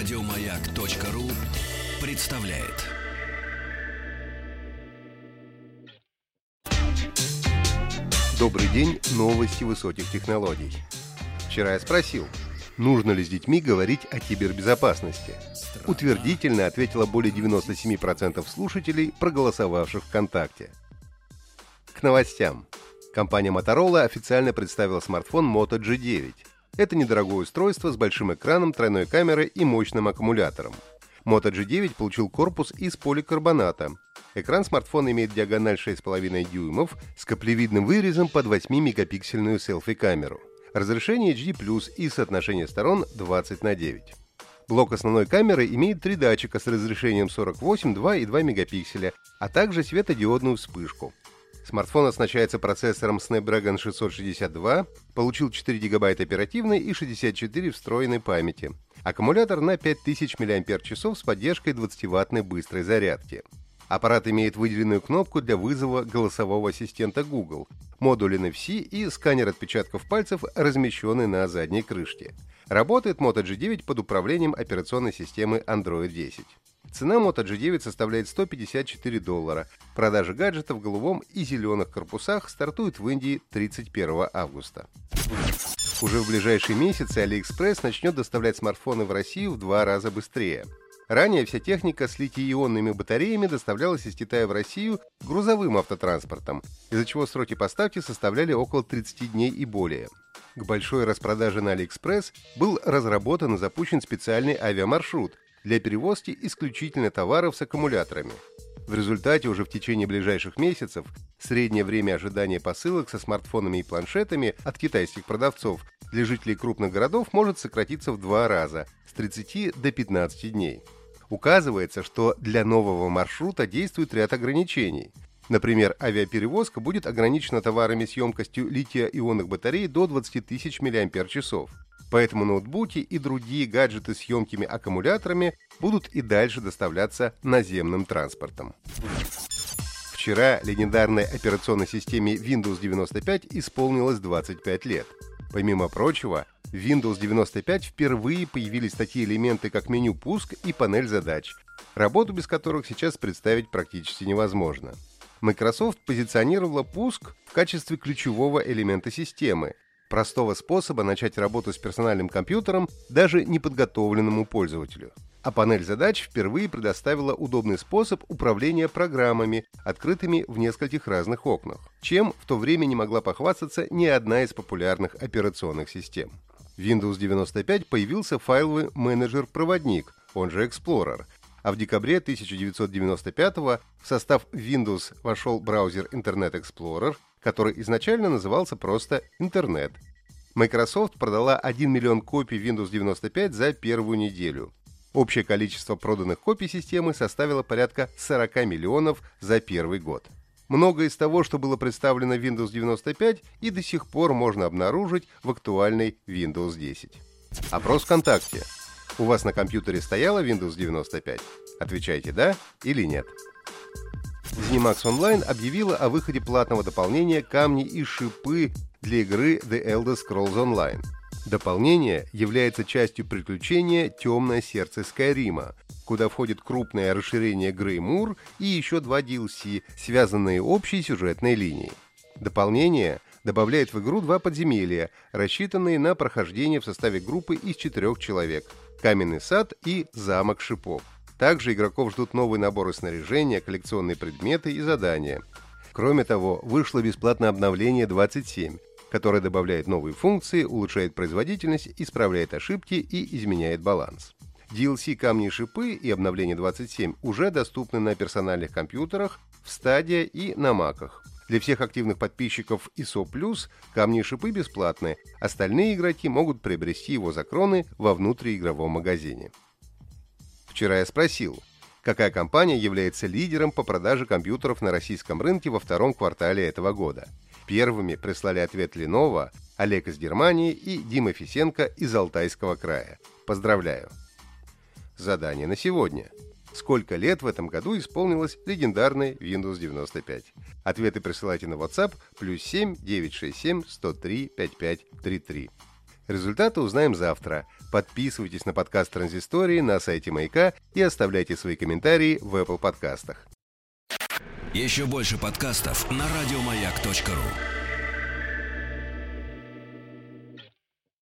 Радиомаяк.ру представляет. Добрый день, новости высоких технологий. Вчера я спросил, нужно ли с детьми говорить о кибербезопасности. Утвердительно ответило более 97% слушателей, проголосовавших ВКонтакте. К новостям. Компания Motorola официально представила смартфон Moto G9. Это недорогое устройство с большим экраном, тройной камерой и мощным аккумулятором. Moto G9 получил корпус из поликарбоната. Экран смартфона имеет диагональ 6,5 дюймов с каплевидным вырезом под 8-мегапиксельную селфи-камеру. Разрешение HD+, и соотношение сторон 20 на 9. Блок основной камеры имеет три датчика с разрешением 48, 2 и 2 мегапикселя, а также светодиодную вспышку. Смартфон оснащается процессором Snapdragon 662, получил 4 ГБ оперативной и 64 встроенной памяти. Аккумулятор на 5000 мАч с поддержкой 20-ваттной быстрой зарядки. Аппарат имеет выделенную кнопку для вызова голосового ассистента Google, модуль NFC и сканер отпечатков пальцев, размещенный на задней крышке. Работает Moto G9 под управлением операционной системы Android 10. Цена Moto G9 составляет 154 доллара. Продажа гаджета в голубом и зеленых корпусах стартует в Индии 31 августа. Уже в ближайшие месяцы AliExpress начнет доставлять смартфоны в Россию в два раза быстрее. Ранее вся техника с литий-ионными батареями доставлялась из Китая в Россию грузовым автотранспортом, из-за чего сроки поставки составляли около 30 дней и более. К большой распродаже на AliExpress был разработан и запущен специальный авиамаршрут, для перевозки исключительно товаров с аккумуляторами. В результате уже в течение ближайших месяцев среднее время ожидания посылок со смартфонами и планшетами от китайских продавцов для жителей крупных городов может сократиться в два раза с 30 до 15 дней. Указывается, что для нового маршрута действует ряд ограничений. Например, авиаперевозка будет ограничена товарами с емкостью лития-ионных батарей до 20 тысяч мАч. Поэтому ноутбуки и другие гаджеты с емкими аккумуляторами будут и дальше доставляться наземным транспортом. Вчера легендарной операционной системе Windows 95 исполнилось 25 лет. Помимо прочего, в Windows 95 впервые появились такие элементы, как меню «Пуск» и панель задач, работу без которых сейчас представить практически невозможно. Microsoft позиционировала пуск в качестве ключевого элемента системы, простого способа начать работу с персональным компьютером даже неподготовленному пользователю. А панель задач впервые предоставила удобный способ управления программами, открытыми в нескольких разных окнах, чем в то время не могла похвастаться ни одна из популярных операционных систем. В Windows 95 появился файловый менеджер-проводник, он же Explorer, а в декабре 1995 в состав Windows вошел браузер Internet Explorer, который изначально назывался просто Интернет. Microsoft продала 1 миллион копий Windows 95 за первую неделю. Общее количество проданных копий системы составило порядка 40 миллионов за первый год. Многое из того, что было представлено в Windows 95, и до сих пор можно обнаружить в актуальной Windows 10. Опрос ВКонтакте. У вас на компьютере стояла Windows 95? Отвечайте «да» или «нет». ZeniMax Online объявила о выходе платного дополнения «Камни и шипы» для игры The Elder Scrolls Online. Дополнение является частью приключения «Темное сердце Скайрима», куда входит крупное расширение Греймур и еще два DLC, связанные общей сюжетной линией. Дополнение добавляет в игру два подземелья, рассчитанные на прохождение в составе группы из четырех человек – Каменный сад и Замок шипов. Также игроков ждут новые наборы снаряжения, коллекционные предметы и задания. Кроме того, вышло бесплатное обновление 27, которое добавляет новые функции, улучшает производительность, исправляет ошибки и изменяет баланс. DLC «Камни и шипы» и обновление 27 уже доступны на персональных компьютерах, в Stadia и на Маках. Для всех активных подписчиков ISO+, камни и шипы бесплатны, остальные игроки могут приобрести его за кроны во внутриигровом магазине. Вчера я спросил, какая компания является лидером по продаже компьютеров на российском рынке во втором квартале этого года. Первыми прислали ответ Lenovo, Олег из Германии и Дима Фисенко из Алтайского края. Поздравляю! Задание на сегодня. Сколько лет в этом году исполнилось легендарный Windows 95? Ответы присылайте на WhatsApp плюс 7 967 103 5533. Результаты узнаем завтра. Подписывайтесь на подкаст Транзистории на сайте Маяка и оставляйте свои комментарии в Apple подкастах. Еще больше подкастов на радиомаяк.ру